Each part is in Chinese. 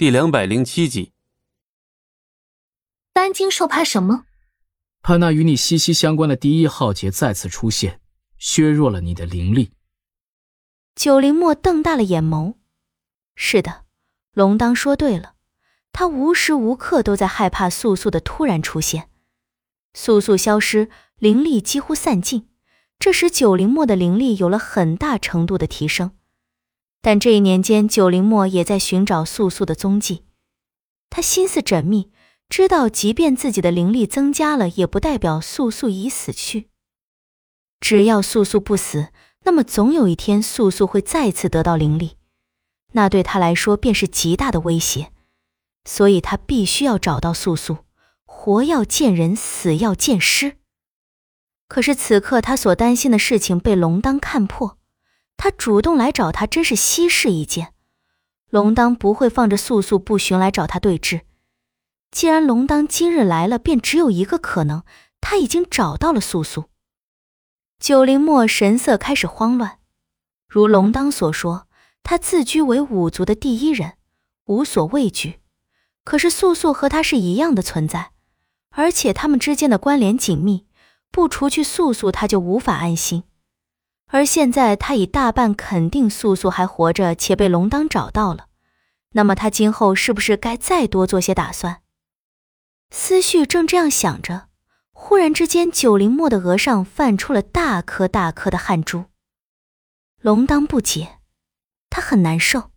第两百零七集，担惊受怕什么？怕那与你息息相关的第一浩劫再次出现，削弱了你的灵力。九灵墨瞪大了眼眸。是的，龙当说对了，他无时无刻都在害怕素素的突然出现。素素消失，灵力几乎散尽，这使九灵墨的灵力有了很大程度的提升。但这一年间，九灵墨也在寻找素素的踪迹。他心思缜密，知道即便自己的灵力增加了，也不代表素素已死去。只要素素不死，那么总有一天素素会再次得到灵力，那对他来说便是极大的威胁。所以他必须要找到素素，活要见人，死要见尸。可是此刻他所担心的事情被龙当看破。他主动来找他，真是稀世一见。龙当不会放着素素不寻来找他对峙。既然龙当今日来了，便只有一个可能：他已经找到了素素。九灵墨神色开始慌乱。如龙当所说，他自居为五族的第一人，无所畏惧。可是素素和他是一样的存在，而且他们之间的关联紧密，不除去素素，他就无法安心。而现在，他已大半肯定素素还活着，且被龙当找到了。那么，他今后是不是该再多做些打算？思绪正这样想着，忽然之间，九灵墨的额上泛出了大颗大颗的汗珠。龙当不解，他很难受。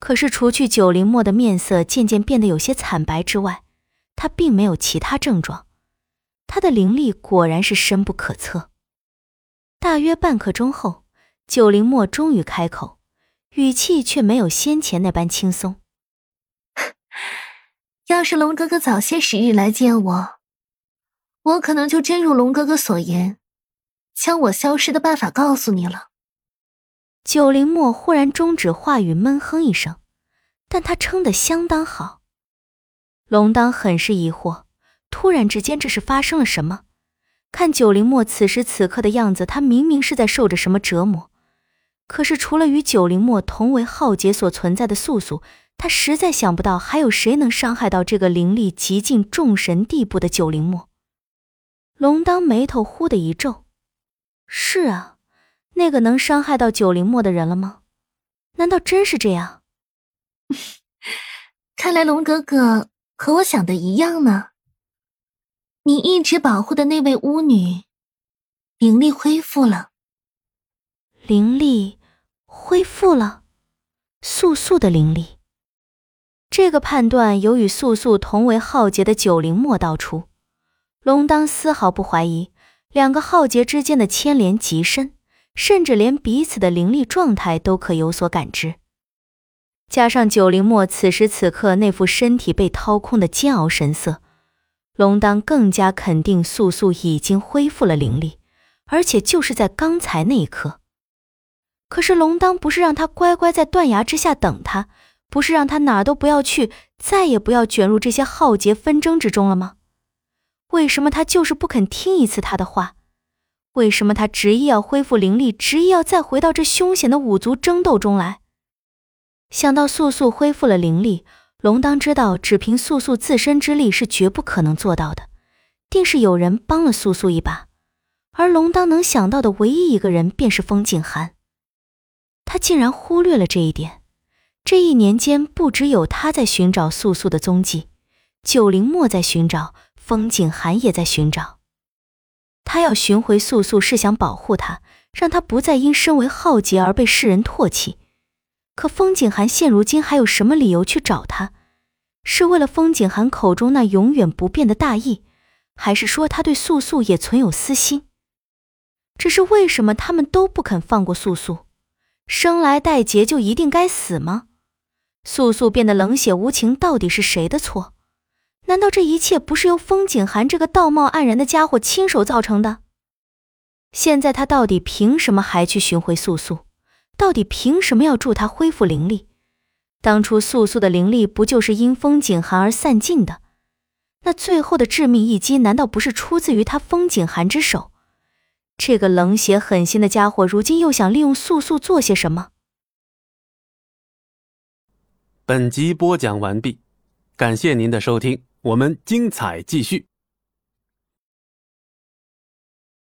可是，除去九灵墨的面色渐渐变得有些惨白之外，他并没有其他症状。他的灵力果然是深不可测。大约半刻钟后，九灵墨终于开口，语气却没有先前那般轻松。要是龙哥哥早些时日来见我，我可能就真如龙哥哥所言，将我消失的办法告诉你了。九灵墨忽然终止话语，闷哼一声，但他撑得相当好。龙当很是疑惑，突然之间这是发生了什么？看九灵墨此时此刻的样子，他明明是在受着什么折磨。可是除了与九灵墨同为浩劫所存在的素素，他实在想不到还有谁能伤害到这个灵力极尽众神地步的九灵墨。龙当眉头忽的一皱：“是啊，那个能伤害到九灵墨的人了吗？难道真是这样？” 看来龙哥哥和我想的一样呢。你一直保护的那位巫女，灵力恢复了。灵力恢复了，素素的灵力。这个判断由与素素同为浩劫的九灵墨道出。龙当丝毫不怀疑，两个浩劫之间的牵连极深，甚至连彼此的灵力状态都可有所感知。加上九灵墨此时此刻那副身体被掏空的煎熬神色。龙当更加肯定素素已经恢复了灵力，而且就是在刚才那一刻。可是龙当不是让他乖乖在断崖之下等他，不是让他哪儿都不要去，再也不要卷入这些浩劫纷争之中了吗？为什么他就是不肯听一次他的话？为什么他执意要恢复灵力，执意要再回到这凶险的五族争斗中来？想到素素恢复了灵力。龙当知道，只凭素素自身之力是绝不可能做到的，定是有人帮了素素一把。而龙当能想到的唯一一个人，便是风景寒。他竟然忽略了这一点。这一年间，不只有他在寻找素素的踪迹，九灵墨在寻找，风景寒也在寻找。他要寻回素素，是想保护她，让她不再因身为浩劫而被世人唾弃。可风景寒现如今还有什么理由去找他？是为了风景寒口中那永远不变的大义，还是说他对素素也存有私心？只是为什么他们都不肯放过素素？生来带劫就一定该死吗？素素变得冷血无情，到底是谁的错？难道这一切不是由风景寒这个道貌岸然的家伙亲手造成的？现在他到底凭什么还去寻回素素？到底凭什么要助他恢复灵力？当初素素的灵力不就是因风景寒而散尽的？那最后的致命一击，难道不是出自于他风景寒之手？这个冷血狠心的家伙，如今又想利用素素做些什么？本集播讲完毕，感谢您的收听，我们精彩继续。